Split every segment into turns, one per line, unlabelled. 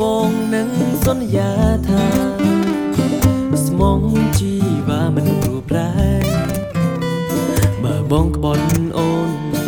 បងនឹងសន្យាថាស្មងជីវ៉ាមិនព្រោះប្រែបើបងក្បត់អូន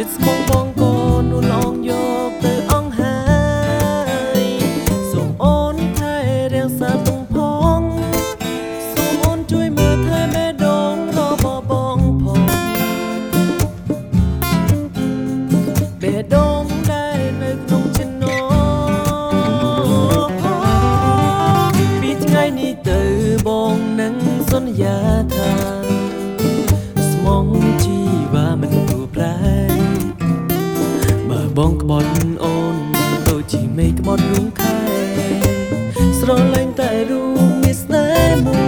It's bongo bongo no longer. បងក្បត់អូនដូចជាមេឃក្បត់រូងខែស្រលាញ់តែរូងមានស្នេហ៍មួយ